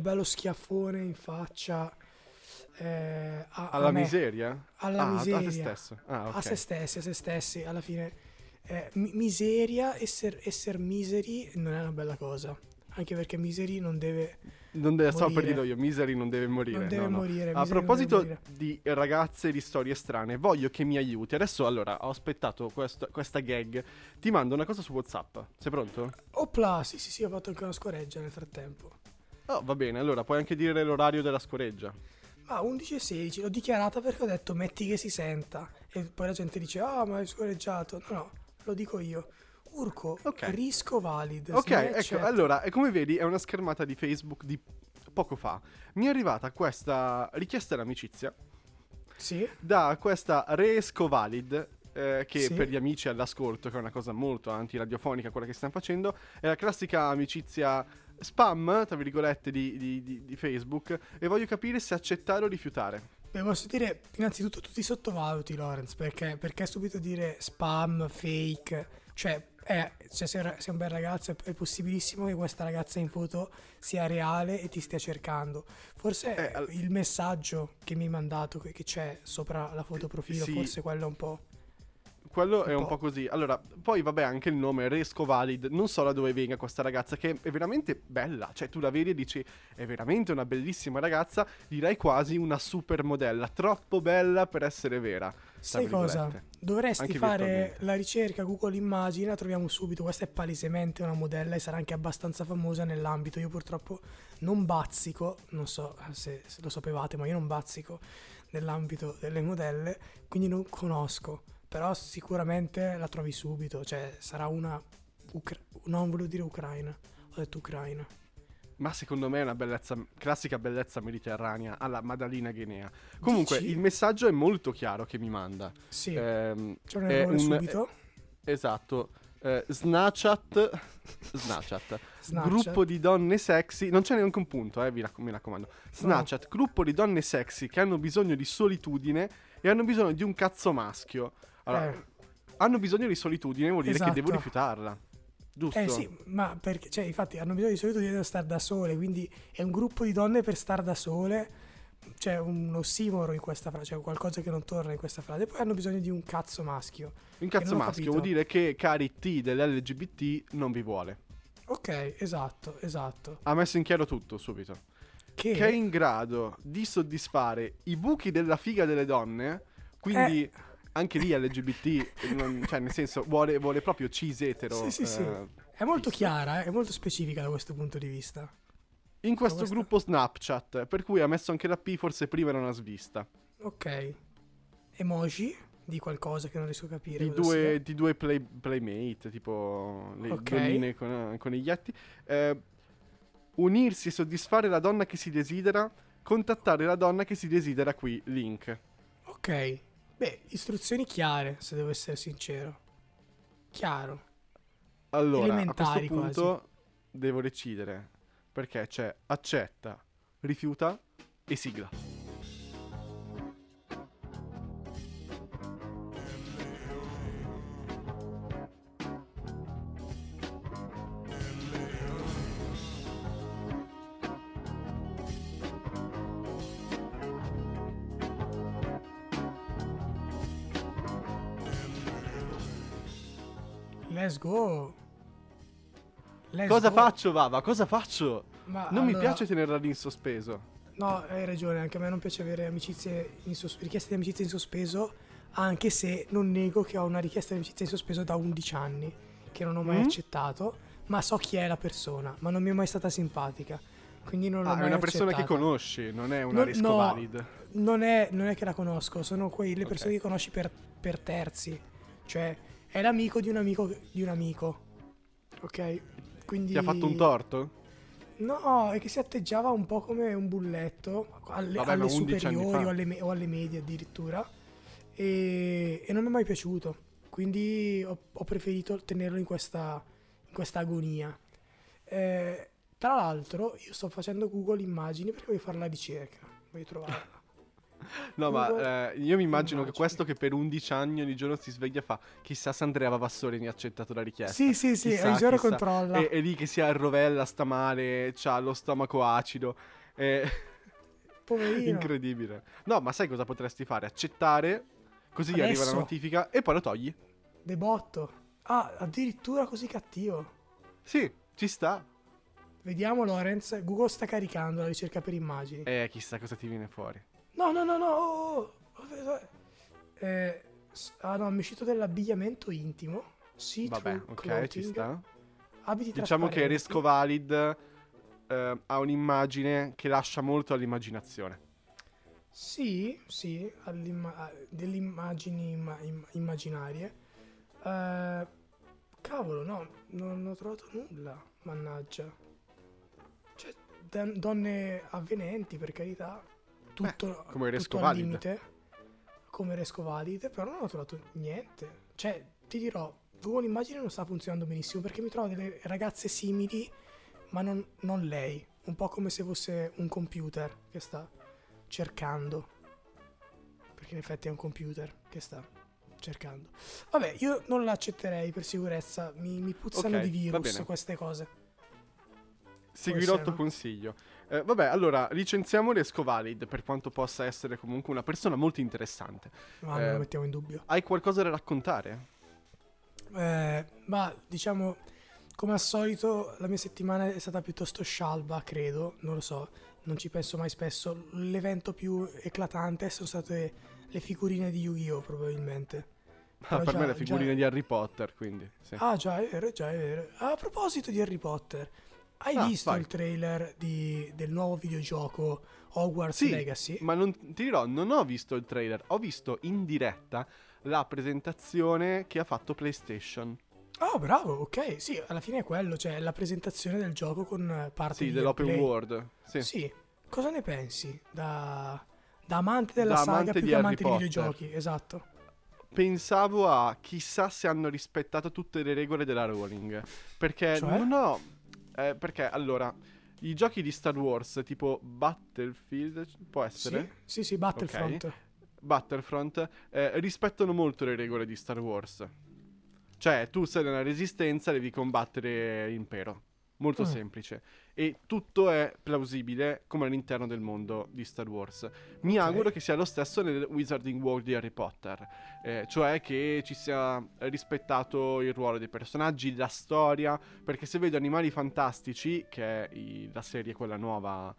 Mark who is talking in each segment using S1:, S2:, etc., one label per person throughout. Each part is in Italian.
S1: un bello schiaffone in faccia. eh, a, a
S2: Alla
S1: me,
S2: miseria?
S1: alla
S2: Ah,
S1: miseria,
S2: A te stesso. Ah, ok.
S1: a se stessi, a se stessi, alla fine. eh, mi- miseria, essere esser miseri non è una bella cosa. Anche perché miseri non deve.
S2: Non deve, stavo per dirlo io, Misery non deve morire.
S1: Non deve
S2: no, no.
S1: morire.
S2: A
S1: Misery non
S2: proposito di ragazze di storie strane, voglio che mi aiuti. Adesso, allora, ho aspettato questo- questa gag. Ti mando una cosa su WhatsApp. Sei pronto?
S1: Opla, sì, sì, sì, ho fatto anche una scoreggia nel frattempo.
S2: Oh, va bene, allora puoi anche dire l'orario della scoreggia.
S1: Ah, 11 e 16, l'ho dichiarata perché ho detto metti che si senta. E poi la gente dice, ah, ma hai scoreggiato. No, no, lo dico io. Urco,
S2: Ok.
S1: risco valid.
S2: Ok,
S1: Snapchat.
S2: ecco, allora, come vedi è una schermata di Facebook di poco fa. Mi è arrivata questa richiesta d'amicizia
S1: Sì,
S2: da questa Resco Valid. Eh, che
S1: Sì.
S2: per gli amici all'ascolto, che è una cosa molto antiradiofonica quella che stiamo facendo, è la classica amicizia spam, tra virgolette, di, di- di- di Facebook. E voglio capire se accettare o rifiutare.
S1: beh, posso dire, innanzitutto tu ti sottovaluti, Lorenz, perché, perché subito dire spam, fake, cioè, eh, cioè, sei, sei un bel ragazzo, è, possibilissimo che questa ragazza in foto sia reale e ti stia cercando. Forse
S2: Eh,
S1: il messaggio che mi hai mandato, che, che c'è sopra la foto profilo,
S2: Sì.
S1: forse quello è un po'...
S2: Quello è
S1: Un po'.
S2: così. Allora, poi vabbè, anche il nome Resco Valid. Non so da dove venga questa ragazza, che è veramente bella. Cioè, tu la vedi e dici, è veramente una bellissima ragazza. Direi quasi una supermodella. Troppo bella per essere vera.
S1: Sai cosa? Dovresti
S2: Anche
S1: fare la ricerca Google Immagini, la troviamo subito. Questa è palesemente una modella e sarà anche abbastanza famosa nell'ambito. Io purtroppo non bazzico, non so se, se lo sapevate, ma io non bazzico nell'ambito delle modelle, quindi non conosco. Però sicuramente la trovi subito, cioè sarà una... Ucra- non volevo dire Ucraina, ho detto Ucraina.
S2: Ma secondo me è una bellezza, classica bellezza mediterranea alla Madalina Guinea. Comunque,
S1: Dici?
S2: il messaggio è molto chiaro che mi manda.
S1: Sì,
S2: Ehm,
S1: c'è un errore
S2: un-
S1: subito.
S2: Esatto. Eh, Snapchat. Snapchat.
S1: Snapchat.
S2: Gruppo di donne sexy. Non c'è neanche un punto, eh, vi rac- mi raccomando. Snapchat. Gruppo di donne sexy che hanno bisogno di solitudine e hanno bisogno di un cazzo maschio. Allora,
S1: Eh.
S2: hanno bisogno di solitudine, vuol dire che devo
S1: Esatto.
S2: rifiutarla. Giusto?
S1: Eh sì, ma perché, cioè, infatti hanno bisogno di solito di stare da sole, quindi è un gruppo di donne per star da sole, c'è un ossimoro in questa frase, c'è qualcosa che non torna in questa frase, poi hanno bisogno di un cazzo maschio.
S2: Un cazzo maschio vuol dire che cari T dell'LGBT non vi vuole.
S1: Ok, esatto, esatto.
S2: Ha messo in chiaro tutto subito.
S1: Che,
S2: Che è in grado di soddisfare i buchi della figa delle donne, quindi
S1: Eh.
S2: Anche lì LGBT, non- cioè nel senso vuole, vuole proprio cis etero.
S1: Sì, sì, sì.
S2: eh,
S1: è molto chiara, eh, è molto specifica da questo punto di vista.
S2: In questo
S1: questo-
S2: gruppo Snapchat, per cui ha messo anche la P, forse prima era una svista.
S1: Ok. Emoji di qualcosa che non riesco a capire.
S2: Di due, di due play- playmate, tipo le
S1: Ok.
S2: donnine con, coniglietti. Eh, unirsi e soddisfare la donna che si desidera. Contattare la donna che si desidera qui, link.
S1: Ok. Beh, istruzioni chiare, se devo essere sincero. Chiaro.
S2: Allora,
S1: Elementari
S2: a questo punto devo decidere perché c'è accetta, rifiuta e sigla.
S1: Let's go. Let's
S2: Cosa
S1: go.
S2: faccio, Vava? Cosa faccio?
S1: Ma
S2: Non mi
S1: allora-
S2: piace tenerla lì in sospeso.
S1: No, hai ragione, anche a me non piace avere amicizie in sos- richieste di amicizia in sospeso, anche se non nego che ho una richiesta di amicizia in sospeso da 11 anni, che non ho mai
S2: Mm?
S1: accettato, ma so chi è la persona, ma non mi è mai stata simpatica. Quindi non l'ho
S2: Ah,
S1: mai
S2: è una persona che
S1: accettata.
S2: conosci, non è una
S1: Non-
S2: Resco
S1: no,
S2: Valid.
S1: Non è, non è che la conosco, sono quelle
S2: Ok.
S1: persone che conosci per, per terzi. Cioè, è l'amico di un amico di un amico. Ok? Quindi...
S2: Ti ha fatto un torto?
S1: No, è che si atteggiava un po' come un bulletto alle,
S2: Vabbè,
S1: alle
S2: ma 11 anni
S1: superiori o alle, me- o alle medie addirittura. E, e non mi è mai piaciuto. Quindi ho, ho preferito tenerlo in questa, in questa agonia. Eh, tra l'altro, io sto facendo Google Immagini perché voglio fare la ricerca. Voglio trovarla.
S2: No, ma
S1: Google
S2: eh, io mi immagino che questo che per 11 anni ogni giorno si sveglia fa chissà se Andrea Vavassori mi ha accettato la richiesta.
S1: Sì, sì, sì,
S2: Chissà,
S1: ogni giorno
S2: chissà.
S1: controlla.
S2: E, e lì che si arrovella, sta male, ha lo stomaco acido. È
S1: Poverino.
S2: incredibile. No, ma sai cosa potresti fare? Accettare, così gli arriva la
S1: Adesso.
S2: notifica e poi lo togli.
S1: De botto. Ah, addirittura così cattivo.
S2: Sì, ci sta.
S1: Vediamo Lorenz, Google sta caricando la ricerca per immagini.
S2: Eh, chissà cosa ti viene fuori.
S1: No, no, no, no. oh, oh, oh, eh, ah no, mi è uscito dell'abbigliamento intimo. See
S2: Vabbè, ok, ci sta.
S1: Abiti
S2: Diciamo che. Resco Valid eh, ha un'immagine che lascia molto all'immaginazione.
S1: Sì, sì, delle imma- im- immaginarie. Eh, cavolo, no, non ho trovato nulla, mannaggia. Cioè, don- donne avvenenti, per carità. Tutto,
S2: come
S1: tutto al
S2: Valid.
S1: limite. Come Resco Valid, però non ho trovato niente. Cioè, ti dirò, Google Immagine non sta funzionando benissimo perché mi trovo delle ragazze simili, ma non, non lei. Un po' come se fosse un computer che sta cercando. Perché in effetti è un computer che sta cercando. Vabbè, io non l'accetterei per sicurezza. Mi, mi puzzano
S2: Ok,
S1: di virus queste cose.
S2: Seguirò il tuo consiglio. Eh, vabbè, allora, licenziamo Resco Valid per quanto possa essere comunque una persona molto interessante.
S1: Ma non
S2: Eh,
S1: lo mettiamo in dubbio.
S2: Hai qualcosa da raccontare?
S1: Eh, ma diciamo, come al solito, la mia settimana è stata piuttosto scialba, credo. Non lo so, non ci penso mai spesso. L'evento più eclatante sono state le figurine di Yu-Gi-Oh! probabilmente.
S2: Ah, per
S1: già-
S2: me le figurine
S1: già-
S2: di Harry Potter, quindi. Sì.
S1: Ah, già, è vero, già, è vero. A proposito di Harry Potter, hai
S2: Ah,
S1: visto
S2: vai.
S1: il trailer di- del nuovo videogioco Hogwarts
S2: Sì,
S1: Legacy?
S2: Ma non ti dirò, non ho visto il trailer, ho visto in diretta la presentazione che ha fatto PlayStation.
S1: Oh, bravo, ok. Sì, alla fine è quello, cioè la presentazione del gioco con parte
S2: Sì,
S1: di
S2: dell'open
S1: gameplay.
S2: world. Sì.
S1: Sì. Cosa ne pensi? Da, da amante della
S2: Da
S1: saga
S2: amante
S1: più
S2: di
S1: che
S2: Harry
S1: amante di
S2: Potter.
S1: videogiochi, esatto.
S2: Pensavo a chissà se hanno rispettato tutte le regole della Rowling. Perché
S1: Cioè?
S2: non ho. Eh, perché allora, i giochi di Star Wars, tipo Battlefield, può essere?
S1: Sì, sì, sì, Battlefront.
S2: Battlefront, eh, rispettano molto le regole di Star Wars. Cioè, tu sei nella resistenza, devi combattere l'impero. Molto
S1: Mm.
S2: semplice. E tutto è plausibile come all'interno del mondo di Star Wars. Mi
S1: Ok.
S2: auguro che sia lo stesso nel Wizarding World di Harry Potter. eh, cioè che ci sia rispettato il ruolo dei personaggi, la storia. Perché se vedo Animali Fantastici, che è i- la serie quella nuova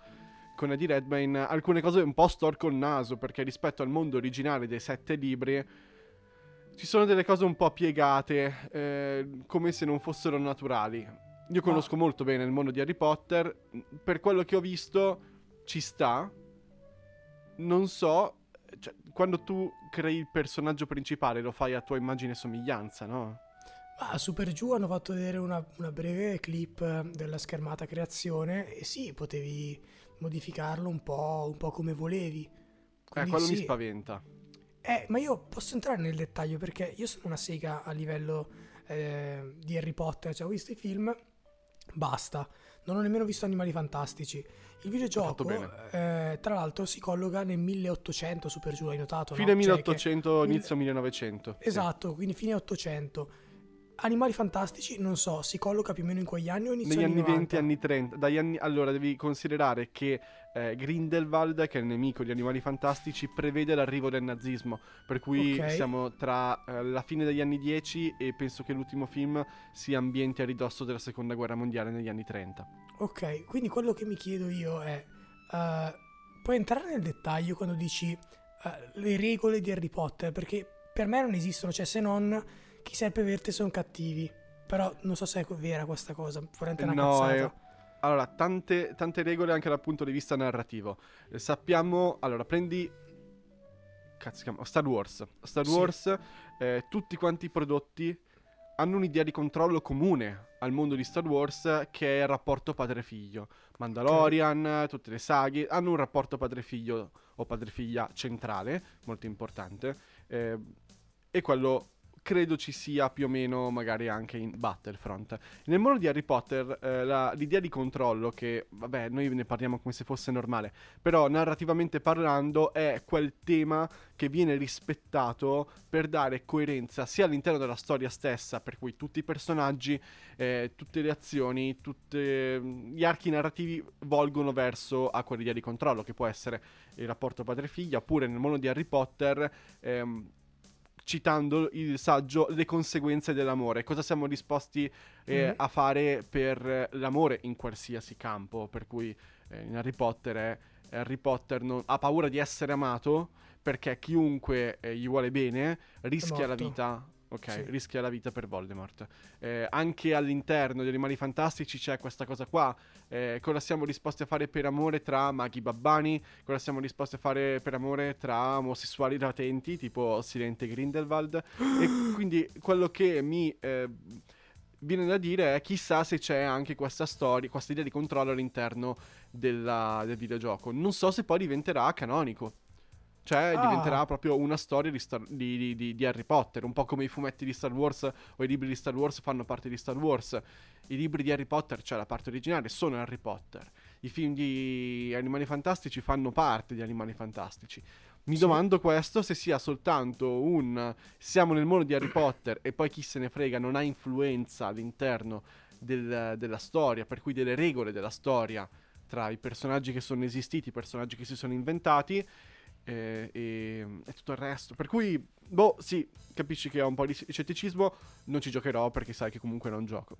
S2: con Eddie Redmayne, alcune cose un po' storco il naso. Perché rispetto al mondo originale dei sette libri ci sono delle cose un po' piegate, eh, come se non fossero naturali. Io conosco molto bene il mondo di Harry Potter, per quello che ho visto ci sta. Non so, cioè, quando tu crei il personaggio principale lo fai a tua immagine e somiglianza, no?
S1: Ma su per giù hanno fatto vedere una, una breve clip eh, della schermata creazione e sì, potevi modificarlo un po', un po' come volevi.
S2: Eh,
S1: Quindi
S2: quello mi
S1: sì.
S2: spaventa.
S1: Eh, ma io posso entrare nel dettaglio perché io sono una sega a livello eh, di Harry Potter, cioè ho visto i film, basta, non ho nemmeno visto Animali Fantastici. Il videogioco, eh, tra l'altro, si colloca nel 1800, su per giù, hai notato?
S2: Fine
S1: no? Cioè che-
S2: 1800, inizio 1900. sì.
S1: Esatto, quindi fine 800. Animali Fantastici, non so, si colloca più o meno in quegli anni o inizio
S2: Negli anni 20,
S1: 90?
S2: anni 30. Dagli anni... Allora, devi considerare che eh, Grindelwald, che è il nemico di Animali Fantastici, prevede l'arrivo del nazismo. Per cui
S1: Ok.
S2: siamo tra eh, la fine degli anni 10 e penso che l'ultimo film sia ambiente a ridosso della seconda guerra mondiale negli anni 30.
S1: Ok, quindi quello che mi chiedo io è, eh, puoi entrare nel dettaglio quando dici eh, le regole di Harry Potter? Perché per me non esistono, cioè se non chi serpe verde sono cattivi. Però non so se è vera questa cosa, veramente una
S2: No,
S1: cazzata.
S2: è- Allora, tante, tante regole anche dal punto di vista narrativo. Eh, sappiamo, allora, prendi... Cazzo si chiama? Star Wars. Star
S1: Sì.
S2: Wars, eh, tutti quanti i prodotti hanno un'idea di controllo comune al mondo di Star Wars che è il rapporto padre-figlio. Mandalorian, tutte le saghe hanno un rapporto padre-figlio o padre-figlia centrale, molto importante, eh, e quello credo ci sia più o meno magari anche in Battlefront. Nel mondo di Harry Potter eh, la, l'idea di controllo che, vabbè, noi ne parliamo come se fosse normale, però narrativamente parlando è quel tema che viene rispettato per dare coerenza sia all'interno della storia stessa, per cui tutti i personaggi, eh, tutte le azioni, tutti gli archi narrativi volgono verso a quell'idea di controllo, che può essere il rapporto padre-figlia, oppure nel mondo di Harry Potter... Ehm, citando il saggio Le conseguenze dell'amore, cosa siamo disposti eh, mm-hmm. a fare per l'amore in qualsiasi campo, per cui eh, in Harry Potter è Harry Potter non, ha paura di essere amato perché chiunque eh, gli vuole bene rischia la vita Ok, sì. rischia la vita per Voldemort. Eh, anche all'interno degli Animali Fantastici c'è questa cosa qua. Eh, cosa siamo disposti a fare per amore tra maghi babbani? Cosa siamo disposti a fare per amore tra omosessuali latenti, tipo Silente Grindelwald? e quindi quello che mi... Eh, viene da dire è chissà se c'è anche questa storia, questa idea di controllo all'interno della, del videogioco. Non so se poi diventerà canonico. Cioè, ah. diventerà proprio una storia di, Star- di, di, di, Harry Potter, un po' come i fumetti di Star Wars o i libri di Star Wars fanno parte di Star Wars. I libri di Harry Potter, cioè la parte originale, sono Harry Potter. I film di Animali Fantastici fanno parte di Animali Fantastici. Mi sì. domando questo se sia soltanto un siamo nel mondo di Harry Potter e poi chi se ne frega non ha influenza all'interno del, della storia, per cui delle regole della storia tra i personaggi che sono esistiti, i personaggi che si sono inventati e, e, e, tutto il resto. Per cui, boh, sì, capisci che ho un po' di scetticismo, non ci giocherò perché sai che comunque non gioco.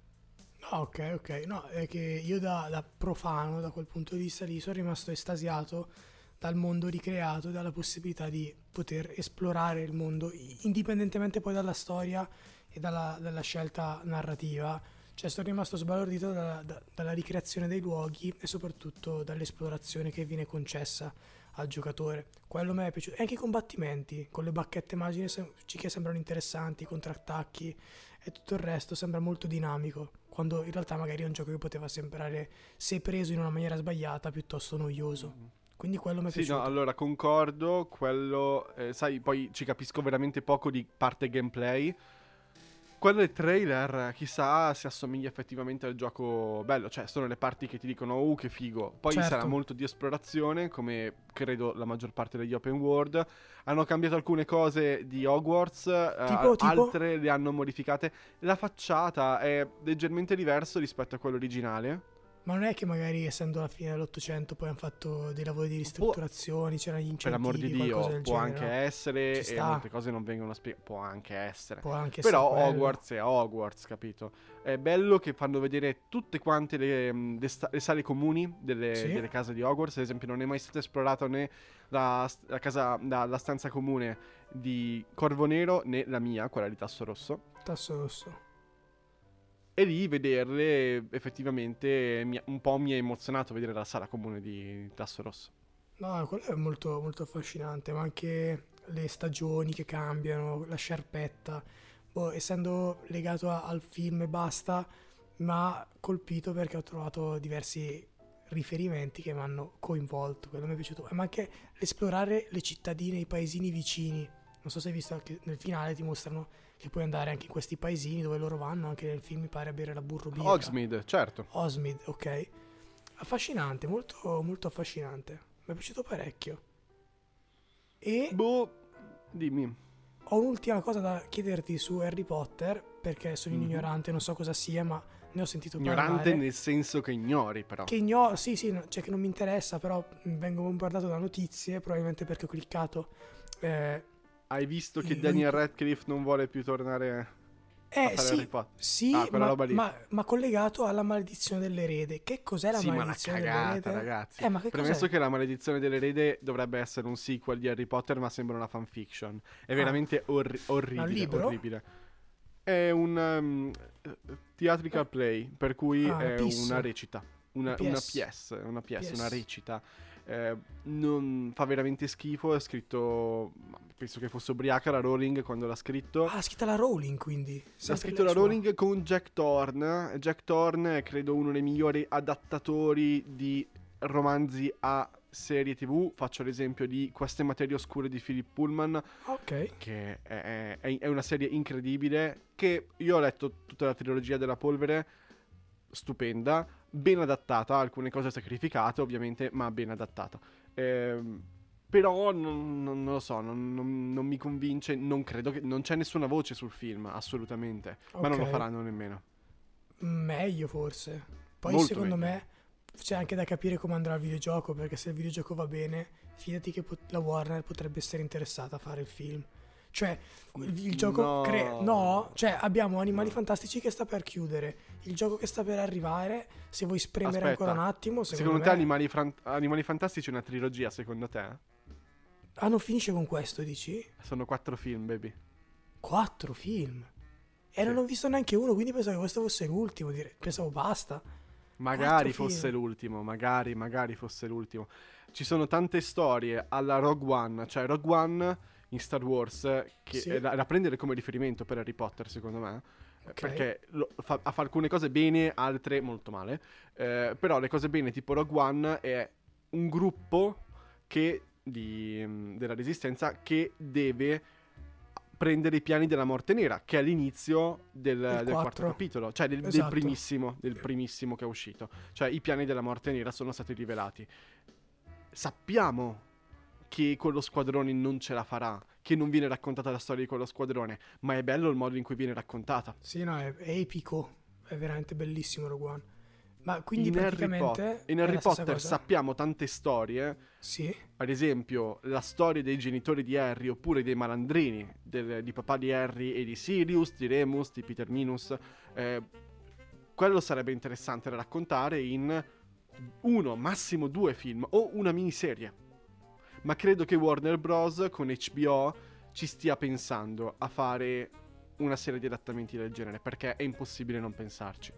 S1: No, ok, ok. No, è che io da, da profano, da quel punto di vista lì, sono rimasto estasiato dal mondo ricreato, dalla possibilità di poter esplorare il mondo, indipendentemente poi dalla storia e dalla, dalla scelta narrativa. Cioè, sono rimasto sbalordito dalla, da, dalla ricreazione dei luoghi e soprattutto dall'esplorazione che viene concessa al giocatore. Quello mi è piaciuto. E anche i combattimenti con le bacchette magiche che sembrano interessanti, i contrattacchi e tutto il resto sembra molto dinamico. Quando in realtà magari è un gioco che poteva sembrare, se preso in una maniera sbagliata, piuttosto noioso. Mm-hmm. Quindi quello mi è
S2: sì,
S1: piaciuto.
S2: No, allora concordo. Quello, eh, sai, poi ci capisco veramente poco di parte gameplay quello del trailer, chissà se assomiglia effettivamente al gioco bello. Cioè, sono le parti che ti dicono, uh, che figo. Poi certo. sarà molto di esplorazione, come credo la maggior parte degli open world. Hanno cambiato alcune cose di Hogwarts, tipo, uh, tipo? altre le hanno modificate. La facciata è leggermente diverso rispetto a quello originale.
S1: Ma non è che magari essendo la fine dell'Ottocento poi hanno fatto dei lavori di ristrutturazione, c'erano gli incentivi,
S2: Per l'amor di Dio, può
S1: genere,
S2: anche
S1: no?
S2: essere e molte cose non vengono spiegate, può anche essere.
S1: Può anche
S2: Però
S1: essere
S2: Hogwarts è Hogwarts, capito? È bello che fanno vedere tutte quante le, mm, le, sta- le sale comuni delle, sì? delle, case di Hogwarts, ad esempio non è mai stata esplorata né la, la, casa, la, la stanza comune di Corvo Nero né la mia, quella di Tasso Rosso.
S1: Tasso Rosso
S2: e lì vederle effettivamente mi, un po' mi ha emozionato vedere la sala comune di Tasso Rosso.
S1: No, quello è molto, molto affascinante, ma anche le stagioni che cambiano, la sciarpetta. Boh, essendo legato a, al film e basta, mi ha colpito perché ho trovato diversi riferimenti che mi hanno coinvolto, quello mi è piaciuto. Ma anche l'esplorare le cittadine, i paesini vicini. Non so se hai visto che nel finale ti mostrano che puoi andare anche in questi paesini dove loro vanno, anche nel film mi pare a bere la burro birra.
S2: Hogsmeade, certo.
S1: Hogsmeade, ok. Affascinante, molto, molto affascinante. Mi è piaciuto parecchio. E...
S2: Boh, dimmi.
S1: Ho un'ultima cosa da chiederti su Harry Potter, perché sono mm-hmm. ignorante, non so cosa sia, ma ne ho sentito
S2: ignorante
S1: parlare.
S2: Ignorante nel senso che ignori, però.
S1: Che ignoro, sì, sì, no, cioè che non mi interessa, però vengo bombardato da notizie, probabilmente perché ho cliccato eh,
S2: hai visto che Daniel Radcliffe non vuole più tornare
S1: eh, sì, sì ah, ma, ma, ma, collegato alla maledizione dell'erede. Che cos'è la
S2: sì,
S1: maledizione
S2: ma cagata,
S1: dell'erede?
S2: ragazzi.
S1: Eh, ma che
S2: Premesso
S1: cos'è?
S2: che la maledizione dell'erede dovrebbe essere un sequel di Harry Potter, ma sembra una fanfiction. È ah. veramente orri- orribile. Un libro? Orribile. È un um, theatrical play, per cui ah, è una recita. Una, una PS, una PS, PS. una recita eh, non fa veramente schifo. È scritto, penso che fosse ubriaca la Rowling quando l'ha scritto.
S1: Ah, l'ha scritta la Rowling quindi.
S2: L'ha scritto la Rowling con Jack Thorne. Jack Thorne è credo uno dei migliori adattatori di romanzi a serie tv, faccio l'esempio di Queste materie oscure di Philip Pullman,
S1: Ok.
S2: che è, è- è una serie incredibile, che io ho letto tutta la trilogia della polvere, stupenda, ben adattata, alcune cose sacrificate ovviamente, ma ben adattata. Ehm, però non, non- non lo so, non, non- mi convince, non credo che... Non c'è nessuna voce sul film, assolutamente, ma non lo faranno nemmeno.
S1: Meglio forse. Poi
S2: Molto
S1: secondo
S2: meglio.
S1: me c'è anche da capire come andrà il videogioco, perché se il videogioco va bene, fidati che pot- la Warner potrebbe essere interessata a fare il film. Cioè, il, gioco
S2: No.
S1: crea... No, cioè abbiamo Animali
S2: No.
S1: Fantastici che sta per chiudere, il gioco che sta per arrivare, se vuoi spremere
S2: Aspetta,
S1: ancora un attimo, secondo,
S2: Secondo, te
S1: me...
S2: Animali, Fran- Animali Fantastici è una trilogia, secondo te?
S1: Ah, non finisce con questo, dici?
S2: Sono quattro film, baby.
S1: Quattro film. E
S2: Sì.
S1: non ho visto neanche uno, quindi pensavo che questo fosse l'ultimo. dire- Pensavo basta.
S2: Magari
S1: Quattro
S2: fosse
S1: film.
S2: l'ultimo, magari, magari fosse l'ultimo. Ci sono tante storie alla Rogue One, cioè Rogue One in Star Wars, che
S1: Sì.
S2: è da, da prendere come riferimento per Harry Potter, secondo me. eh,
S1: Ok.
S2: Perché lo- fa, fa alcune cose bene, altre molto male. Eh, però le cose bene, tipo Rogue One, è un gruppo che, di, mm, della resistenza che deve prendere i piani della morte nera, che è all'inizio del, del quarto capitolo, cioè del, del
S1: Esatto.
S2: primissimo, del primissimo che è uscito. Cioè i piani della morte nera sono stati rivelati. Sappiamo che quello squadrone non ce la farà, che non viene raccontata la storia di quello squadrone, ma è bello il modo in cui viene raccontata.
S1: Sì, no, è, è epico. È veramente bellissimo Rogue One. Ma quindi
S2: in Harry,
S1: praticamente.
S2: Pot- in Harry Potter sappiamo tante storie,
S1: Sì.
S2: ad esempio la storia dei genitori di Harry oppure dei malandrini del- di papà di Harry e di Sirius, di Remus, di Peter Minus. eh, quello sarebbe interessante da raccontare in uno, massimo due film o una miniserie. Ma credo che Warner Bros. con HBO ci stia pensando a fare una serie di adattamenti del genere perché è impossibile non pensarci.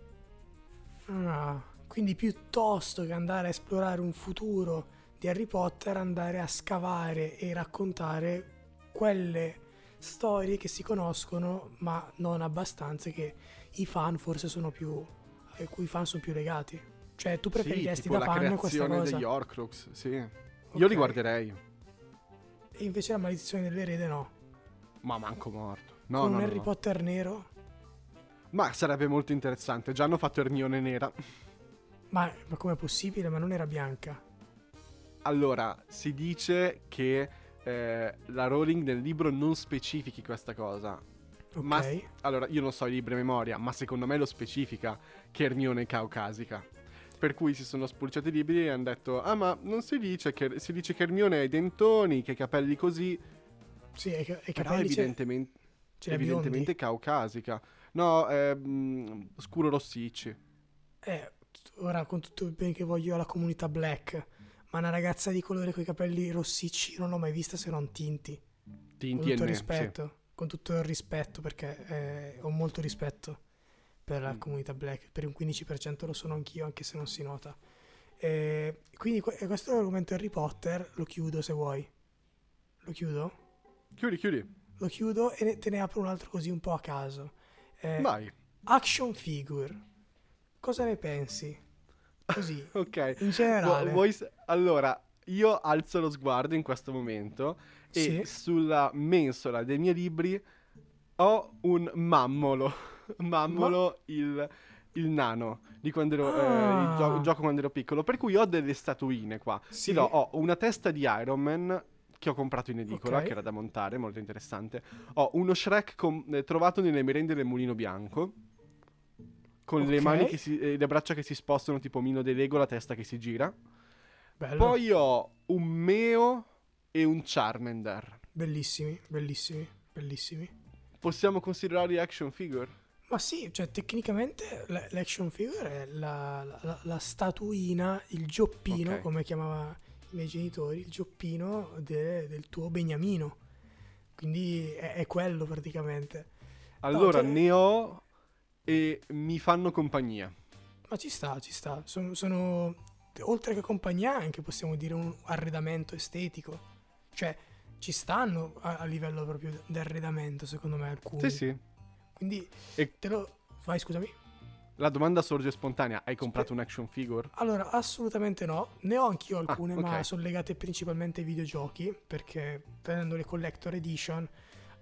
S1: Ah, quindi piuttosto che andare a esplorare un futuro di Harry Potter, andare a scavare e raccontare quelle storie che si conoscono, ma non abbastanza che i fan forse sono più. a cui i fan sono più legati. Cioè, tu
S2: Sì,
S1: preferiresti
S2: tipo
S1: da
S2: la
S1: fan questa
S2: creazione
S1: cosa.
S2: degli Horcrux, sì. Io
S1: Ok.
S2: li guarderei,
S1: E invece la maledizione dell'erede no.
S2: ma manco morto. No,
S1: Con
S2: no,
S1: un
S2: no,
S1: Harry
S2: no.
S1: Potter nero.
S2: Ma sarebbe molto interessante. Già hanno fatto Ermione nera.
S1: Ma, ma com'è possibile? Ma non era bianca.
S2: Allora, si dice che eh, la Rowling nel libro non specifichi questa cosa.
S1: Ok.
S2: Ma allora, io non so i libri a memoria, ma secondo me lo specifica che Ermione è caucasica. Per cui si sono spulciati i libri e hanno detto: Ah, ma non si dice che si dice che Ermione ha i dentoni, che i capelli così.
S1: Sì, e, e
S2: Però
S1: capelli
S2: evidentemente,
S1: ha
S2: evidentemente caucasica. No, è mm, scuro rossicci.
S1: Eh, ora con tutto il bene che voglio alla comunità black, ma una ragazza di colore con i capelli rossicci non l'ho mai vista se non tinti. Con
S2: Tinti e
S1: tutto il
S2: ne, sì.
S1: rispetto, con tutto il rispetto, perché eh, ho molto rispetto per la
S2: Mm.
S1: comunità black, per un 15% lo sono anch'io, anche se non si nota. Eh, quindi que- questo è l'argomento Harry Potter, lo chiudo se vuoi. Lo chiudo?
S2: Chiudi, chiudi.
S1: Lo chiudo e te ne apro un altro così un po' a caso. Eh,
S2: Vai.
S1: action figure. Cosa ne pensi? Così,
S2: Ok.
S1: in generale.
S2: Vu- vuoi allora, io alzo lo sguardo in questo momento e
S1: Sì.
S2: sulla mensola dei miei libri ho un mammolo. mammolo il, il nano di quando ero, eh, il, gio-
S1: Ah.
S2: il gioco quando ero piccolo. Per cui ho delle statuine qua.
S1: Sì.
S2: Do, ho una testa di Iron Man che ho comprato in edicola,
S1: Ok.
S2: che era da montare, molto interessante. Ho uno Shrek com- eh, trovato nelle merende del mulino bianco. Con le
S1: Ok.
S2: mani che si, eh, le braccia che si spostano, tipo Mino de Lego, la testa che si gira.
S1: Bello.
S2: Poi ho un Meo e un Charmander.
S1: Bellissimi, bellissimi, bellissimi.
S2: Possiamo considerarli action figure?
S1: Ma sì, cioè tecnicamente l'action figure è la, la- la statuina, il gioppino,
S2: Ok.
S1: come chiamava i miei genitori, il gioppino de- del tuo beniamino. Quindi è, è quello praticamente.
S2: Allora,
S1: te-
S2: ne ho e mi fanno compagnia.
S1: Ma ci sta, ci sta. Sono, sono- oltre che compagnia, anche possiamo dire un arredamento estetico. Cioè, ci stanno a, a livello proprio di arredamento, secondo me, alcuni.
S2: Sì, sì.
S1: Quindi
S2: E-
S1: te lo. Vai, scusami.
S2: La domanda sorge spontanea: hai comprato un action figure?
S1: Allora, assolutamente no. Ne ho anch'io alcune,
S2: Ah, ok.
S1: ma sono legate principalmente ai videogiochi, perché prendendo le collector edition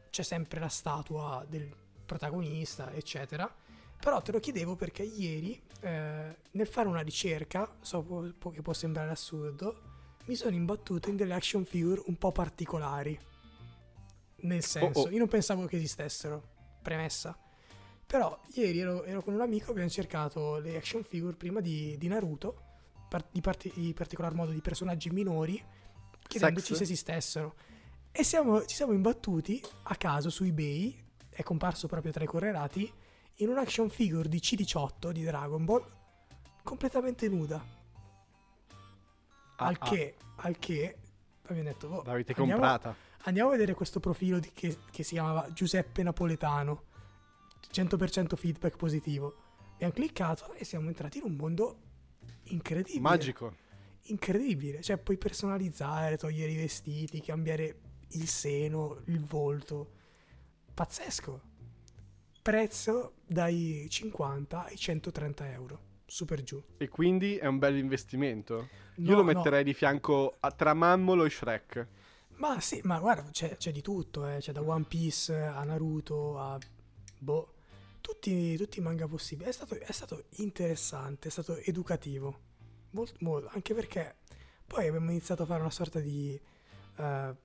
S1: c'è sempre la statua del protagonista, eccetera. Però te lo chiedevo perché ieri, eh, nel fare una ricerca, so po- po- che può sembrare assurdo, mi sono imbattuto in delle action figure un po' particolari. Nel senso,
S2: oh.
S1: io non pensavo che esistessero, premessa. Però ieri ero, ero con un amico, abbiamo cercato le action figure prima di, di Naruto, par- di, parti- di particolar modo di personaggi minori, chiedendoci
S2: Sex?
S1: se esistessero. E siamo- ci siamo imbattuti a caso su eBay, è comparso proprio tra i correlati, in un action figure di C18 di Dragon Ball, completamente nuda.
S2: Ah,
S1: al,
S2: ah,
S1: che, al che abbiamo detto, oh,
S2: L'avete
S1: andiamo-
S2: comprata?
S1: Andiamo a vedere questo profilo di- che, che si chiamava Giuseppe Napoletano. 100% feedback positivo. Abbiamo cliccato e siamo entrati in un mondo incredibile.
S2: Magico.
S1: Incredibile. Cioè, puoi personalizzare, togliere i vestiti, cambiare il seno, il volto. Pazzesco. Prezzo dai 50 ai 130 euro. Super giù.
S2: E quindi è un bel investimento. Io
S1: No,
S2: lo
S1: no.
S2: metterei di fianco a, tra Mammolo e Shrek.
S1: Ma sì, ma guarda, c'è, c'è di tutto, eh. c'è da One Piece a Naruto a... Boh, tutti, tutti i manga possibili. È stato, è stato interessante, è stato educativo. Molto, molto, anche perché poi abbiamo iniziato a fare una sorta di... eh,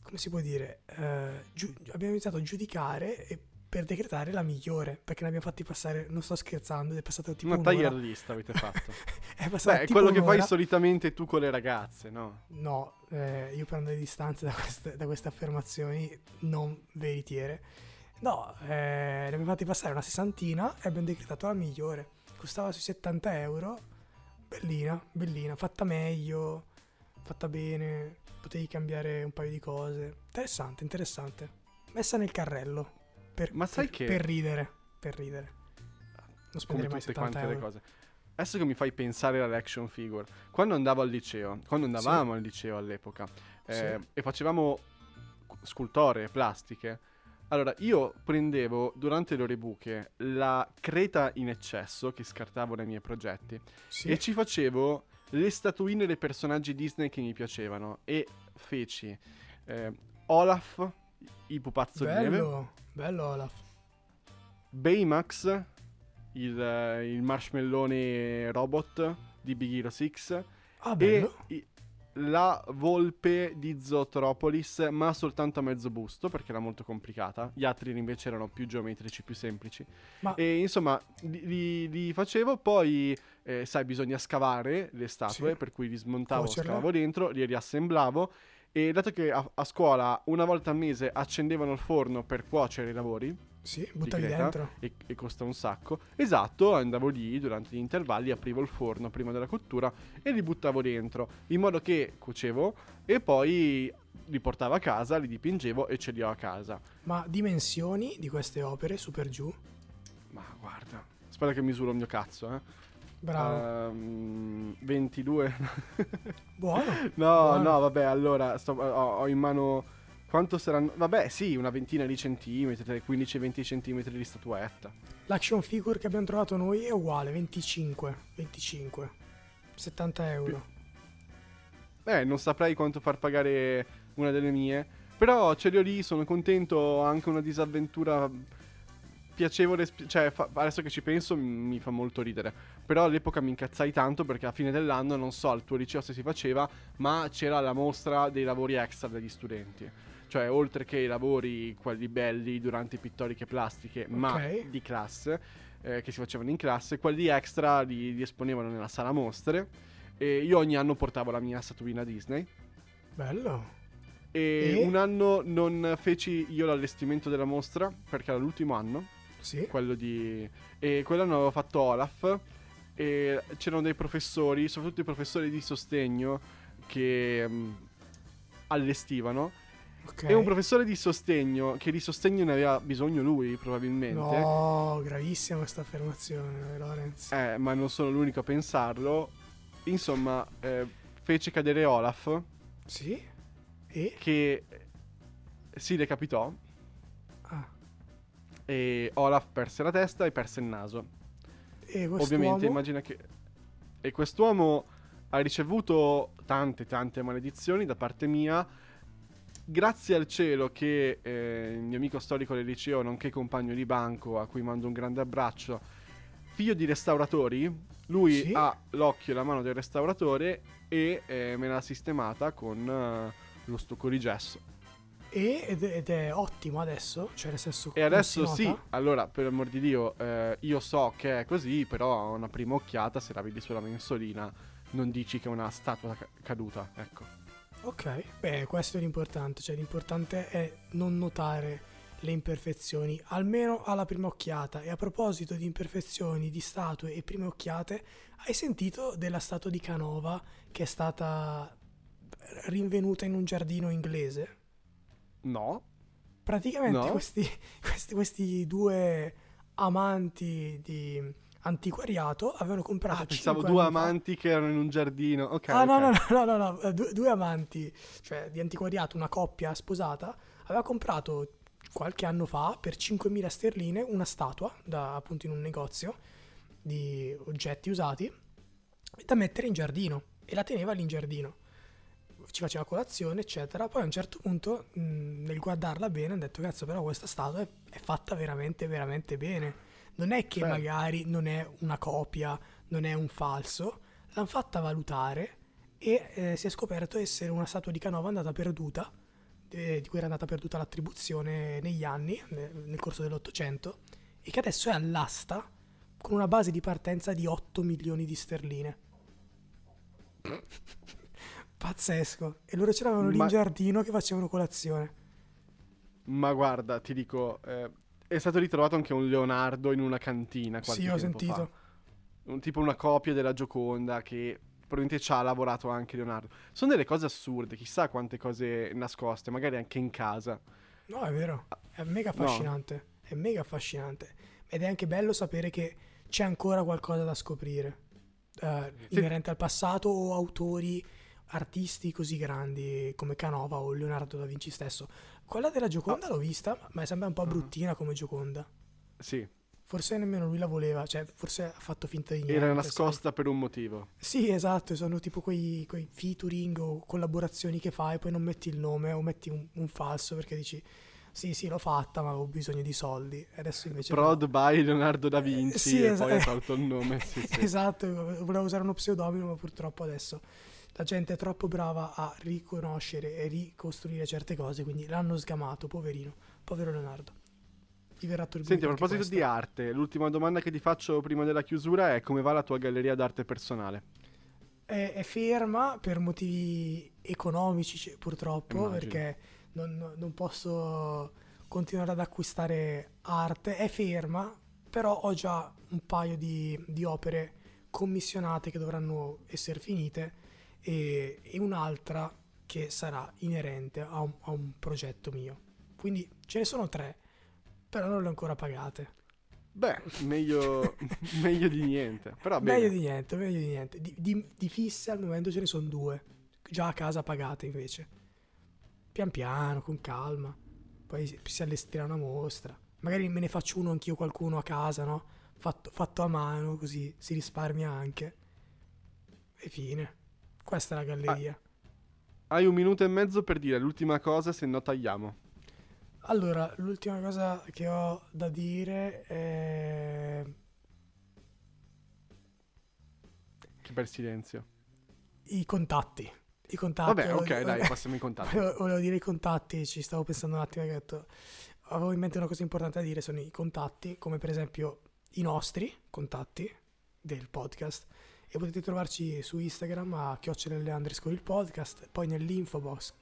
S1: come si può dire? Eh, giu- abbiamo iniziato a giudicare e per decretare la migliore, perché ne abbiamo fatti passare, non sto scherzando, è passato tipo
S2: Una
S1: un'ora.
S2: taglier list avete fatto.
S1: è passata
S2: Beh,
S1: tipo
S2: quello che fai
S1: un'ora.
S2: solitamente tu con le ragazze, no?
S1: No, eh, io prendo le distanze da queste, da queste affermazioni non veritiere. No, eh, ne abbiamo fatti passare una sessantina e abbiamo decretato la migliore. Costava sui 70 euro. Bellina, bellina, fatta meglio, fatta bene, potevi cambiare un paio di cose. Interessante, interessante. Messa nel carrello. Per,
S2: Ma sai
S1: per-
S2: che-
S1: Per ridere, per ridere. Non spenderei mai
S2: tutte
S1: 70
S2: quante le
S1: euro.
S2: cose. Adesso che mi fai pensare alle action figure, quando andavo al liceo, quando andavamo al liceo all'epoca, eh, e facevamo scultoree, plastiche, allora io prendevo durante le ore buche la creta in eccesso che scartavo nei miei progetti
S1: Sì.
S2: e ci facevo le statuine dei personaggi Disney che mi piacevano e feci eh, Olaf, il pupazzo di neve,
S1: bello, Olaf.
S2: Baymax, il, eh, il marshmallone robot di Big Hero 6
S1: Ah,
S2: e
S1: bello.
S2: i- la volpe di Zootropolis, ma soltanto a mezzo busto perché era molto complicata. Gli altri invece erano più geometrici, più semplici.
S1: Ma-
S2: E insomma, li, li- li facevo, poi eh, sai, bisogna scavare le statue,
S1: Sì.
S2: per cui li smontavo,
S1: Cuocerle.
S2: scavavo dentro, li riassemblavo. E dato che a, a scuola una volta al mese accendevano il forno per cuocere i lavori,
S1: Sì, buttavi dentro.
S2: e, e costa un sacco. Esatto, andavo lì durante gli intervalli, aprivo il forno prima della cottura e li buttavo dentro, in modo che cuocevo e poi li portavo a casa, li dipingevo e ce li ho a casa.
S1: Ma dimensioni di queste opere, su per giù?
S2: Ma guarda, aspetta che misuro il mio cazzo, eh.
S1: Bravo.
S2: Ehm, 22.
S1: Buono.
S2: no,
S1: Buono.
S2: no, vabbè, allora sto- ho, ho in mano... Quanto saranno? Vabbè, sì, una ventina di centimetri, 15-20 centimetri di statuetta.
S1: L'action figure che abbiamo trovato noi è uguale, 25. 25. 70 euro.
S2: Eh, non saprei quanto far pagare una delle mie. Però ce li ho lì, sono contento. Ho anche una disavventura piacevole. Cioè, fa- adesso che ci penso mi fa molto ridere. Però all'epoca mi incazzai tanto perché a fine dell'anno, non so al tuo liceo se si faceva, ma c'era la mostra dei lavori extra degli studenti. Cioè, oltre che i lavori, quelli belli durante pittoriche plastiche, ma
S1: Ok.
S2: di classe, eh, che si facevano in classe, quelli extra li, li esponevano nella sala mostre. E io ogni anno portavo la mia statuina Disney.
S1: Bello.
S2: E,
S1: E?
S2: un anno non feci io l'allestimento della mostra, perché era l'ultimo anno,
S1: Sì.
S2: quello di... E quell'anno avevo fatto Olaf, e c'erano dei professori, soprattutto i professori di sostegno, che mm, allestivano.
S1: Ok.
S2: E un professore di sostegno, che di sostegno ne aveva bisogno lui, probabilmente.
S1: No, gravissima questa affermazione, Lorenz.
S2: Eh, ma non sono l'unico a pensarlo. Insomma, eh, fece cadere Olaf,
S1: Sì? E?
S2: che si decapitò.
S1: Ah,
S2: E Olaf perse la testa e perse il naso.
S1: E quest'uomo...
S2: Ovviamente immagina che... E quest'uomo ha ricevuto tante, tante maledizioni da parte mia. Grazie al cielo che eh, il mio amico storico del liceo, nonché compagno di banco, a cui mando un grande abbraccio, figlio di restauratori, lui
S1: Sì?
S2: ha l'occhio e la mano del restauratore e eh, me l'ha sistemata con eh, lo stucco di gesso.
S1: E- ed, ed è ottimo adesso, cioè nel senso
S2: E adesso sì, allora per amor di Dio, eh, io so che è così, però a una prima occhiata, se la vedi sulla mensolina, non dici che è una statua ca- caduta, ecco.
S1: Ok, beh, questo è l'importante, cioè l'importante è non notare le imperfezioni, almeno alla prima occhiata. E a proposito di imperfezioni, di statue e prime occhiate, hai sentito della statua di Canova che è stata rinvenuta in un giardino inglese?
S2: No?
S1: Praticamente
S2: No.
S1: questi, questi, questi due amanti di antiquariato avevano comprato
S2: Ah, pensavo due
S1: anni fa-
S2: amanti che erano in un giardino. Ok.
S1: Ah, no,
S2: ok.
S1: no, no, no, no, no, eh, due, due amanti, cioè di antiquariato, una coppia sposata, aveva comprato qualche anno fa per 5.000 sterline una statua da appunto in un negozio di oggetti usati da mettere in giardino e la teneva lì in giardino. Ci faceva colazione, eccetera. Poi a un certo punto, mh, nel guardarla bene, hanno detto: Cazzo, però questa statua è, è fatta veramente, veramente bene. Non è che
S2: Bello.
S1: magari non è una copia, non è un falso, l'hanno fatta valutare e eh, si è scoperto essere una statua di Canova andata perduta, eh, di cui era andata perduta l'attribuzione negli anni, ne- nel corso dell'Ottocento, e che adesso è all'asta con una base di partenza di 8 milioni di sterline. Pazzesco. E loro ce l'avevano lì
S2: Ma-
S1: in giardino che facevano colazione.
S2: Ma guarda, ti dico, eh, è stato ritrovato anche un Leonardo in una cantina
S1: Sì, ho sentito.
S2: fa. Un, tipo una copia della Gioconda che probabilmente ci ha lavorato anche Leonardo. Sono delle cose assurde, chissà quante cose nascoste, magari anche in casa.
S1: No, è vero. È mega
S2: No.
S1: affascinante. È mega affascinante. Ed è anche bello sapere che c'è ancora qualcosa da scoprire. eh,
S2: Sì.
S1: inerente al passato o autori, artisti così grandi come Canova o Leonardo da Vinci stesso. Quella della Gioconda l'ho vista, ma sembra un po'
S2: Ah.
S1: bruttina come Gioconda.
S2: Sì,
S1: Forse nemmeno lui la voleva, cioè forse ha fatto finta di niente.
S2: era
S1: sai.
S2: nascosta per un motivo.
S1: Sì, esatto, sono tipo quei, quei featuring o collaborazioni che fai, poi non metti il nome o metti un, un falso perché dici sì, sì, l'ho fatta, ma avevo bisogno di soldi. E adesso invece... no.
S2: Prod by Leonardo da Vinci
S1: sì,
S2: e
S1: esa-
S2: poi ha tolto il nome. Sì, sì.
S1: Esatto, volevo usare uno pseudonimo, ma purtroppo adesso la gente è troppo brava a riconoscere e ricostruire certe cose, quindi l'hanno sgamato, poverino, povero Leonardo. Gli verrà attribuito
S2: Senti, a proposito di
S1: questo.
S2: arte, l'ultima domanda che ti faccio prima della chiusura è come va la tua galleria d'arte personale?
S1: È, è ferma per motivi economici, c- purtroppo,
S2: Immagino.
S1: perché non, non posso continuare ad acquistare arte. È ferma, però ho già un paio di, di opere commissionate che dovranno essere finite e, e un'altra che sarà inerente a un, a un progetto mio. Quindi ce ne sono tre, però non le ho ancora pagate.
S2: Beh, meglio, meglio di niente. Però bene.
S1: Meglio di niente, meglio di niente. Di, di- di fisse al momento ce ne sono due. Già a casa pagate invece. Pian piano, con calma. Poi si- allestirà una mostra. Magari me ne faccio uno anch'io qualcuno a casa, no? Fatto, fatto a mano, così si risparmia anche. E fine. Questa è la galleria.
S2: Hai un minuto e mezzo per dire l'ultima cosa, se no tagliamo.
S1: Allora, l'ultima cosa che ho da dire è...
S2: Che bel silenzio.
S1: i contatti. I contatti.
S2: Vabbè,
S1: volevo
S2: ok,
S1: dire-
S2: dai, passiamo in contatto.
S1: Volevo, volevo dire i contatti, ci stavo pensando un attimo, ho detto, avevo in mente una cosa importante da dire, sono i contatti, come per esempio i nostri contatti del podcast. E potete trovarci su Instagram a chiocciolelle underscore il podcast, poi nell'info box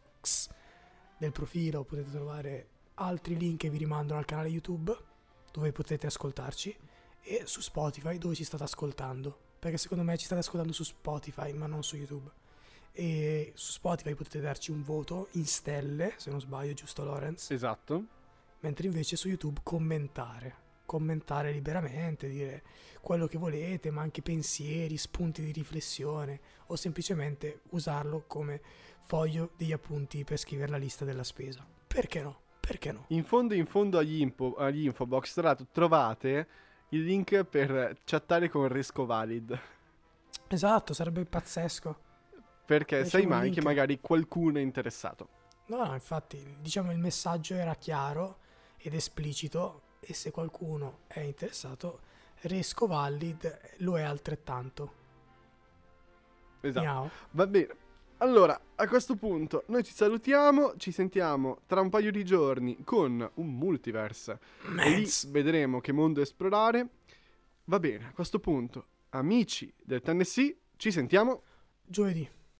S1: del profilo potete trovare altri link che vi rimandano al canale YouTube dove potete ascoltarci e su Spotify dove ci state ascoltando, perché secondo me ci state ascoltando su Spotify ma non su YouTube e su Spotify potete darci un voto in stelle, se non sbaglio, giusto Lorenz?
S2: Esatto.
S1: Mentre invece su YouTube commentare, commentare liberamente, dire quello che volete, ma anche pensieri, spunti di riflessione o semplicemente usarlo come foglio degli appunti per scrivere la lista della spesa. Perché no? Perché no?
S2: In fondo, in fondo agli, info, agli infobox tra l'altro, trovate il link per chattare con Resco Valid.
S1: Esatto, sarebbe pazzesco.
S2: Perché
S1: Diciamo
S2: sai mai
S1: link.
S2: che magari qualcuno è interessato.
S1: No, no, infatti, diciamo il messaggio era chiaro ed esplicito e se qualcuno è interessato, Resco Valid lo è altrettanto.
S2: Esatto.
S1: Miau.
S2: Va bene. Allora, a questo punto noi ci salutiamo, ci sentiamo tra un paio di giorni con un multiverse. E lì vedremo che mondo esplorare. Va bene, a questo punto, amici del Tennessee, ci sentiamo
S1: Giovedì.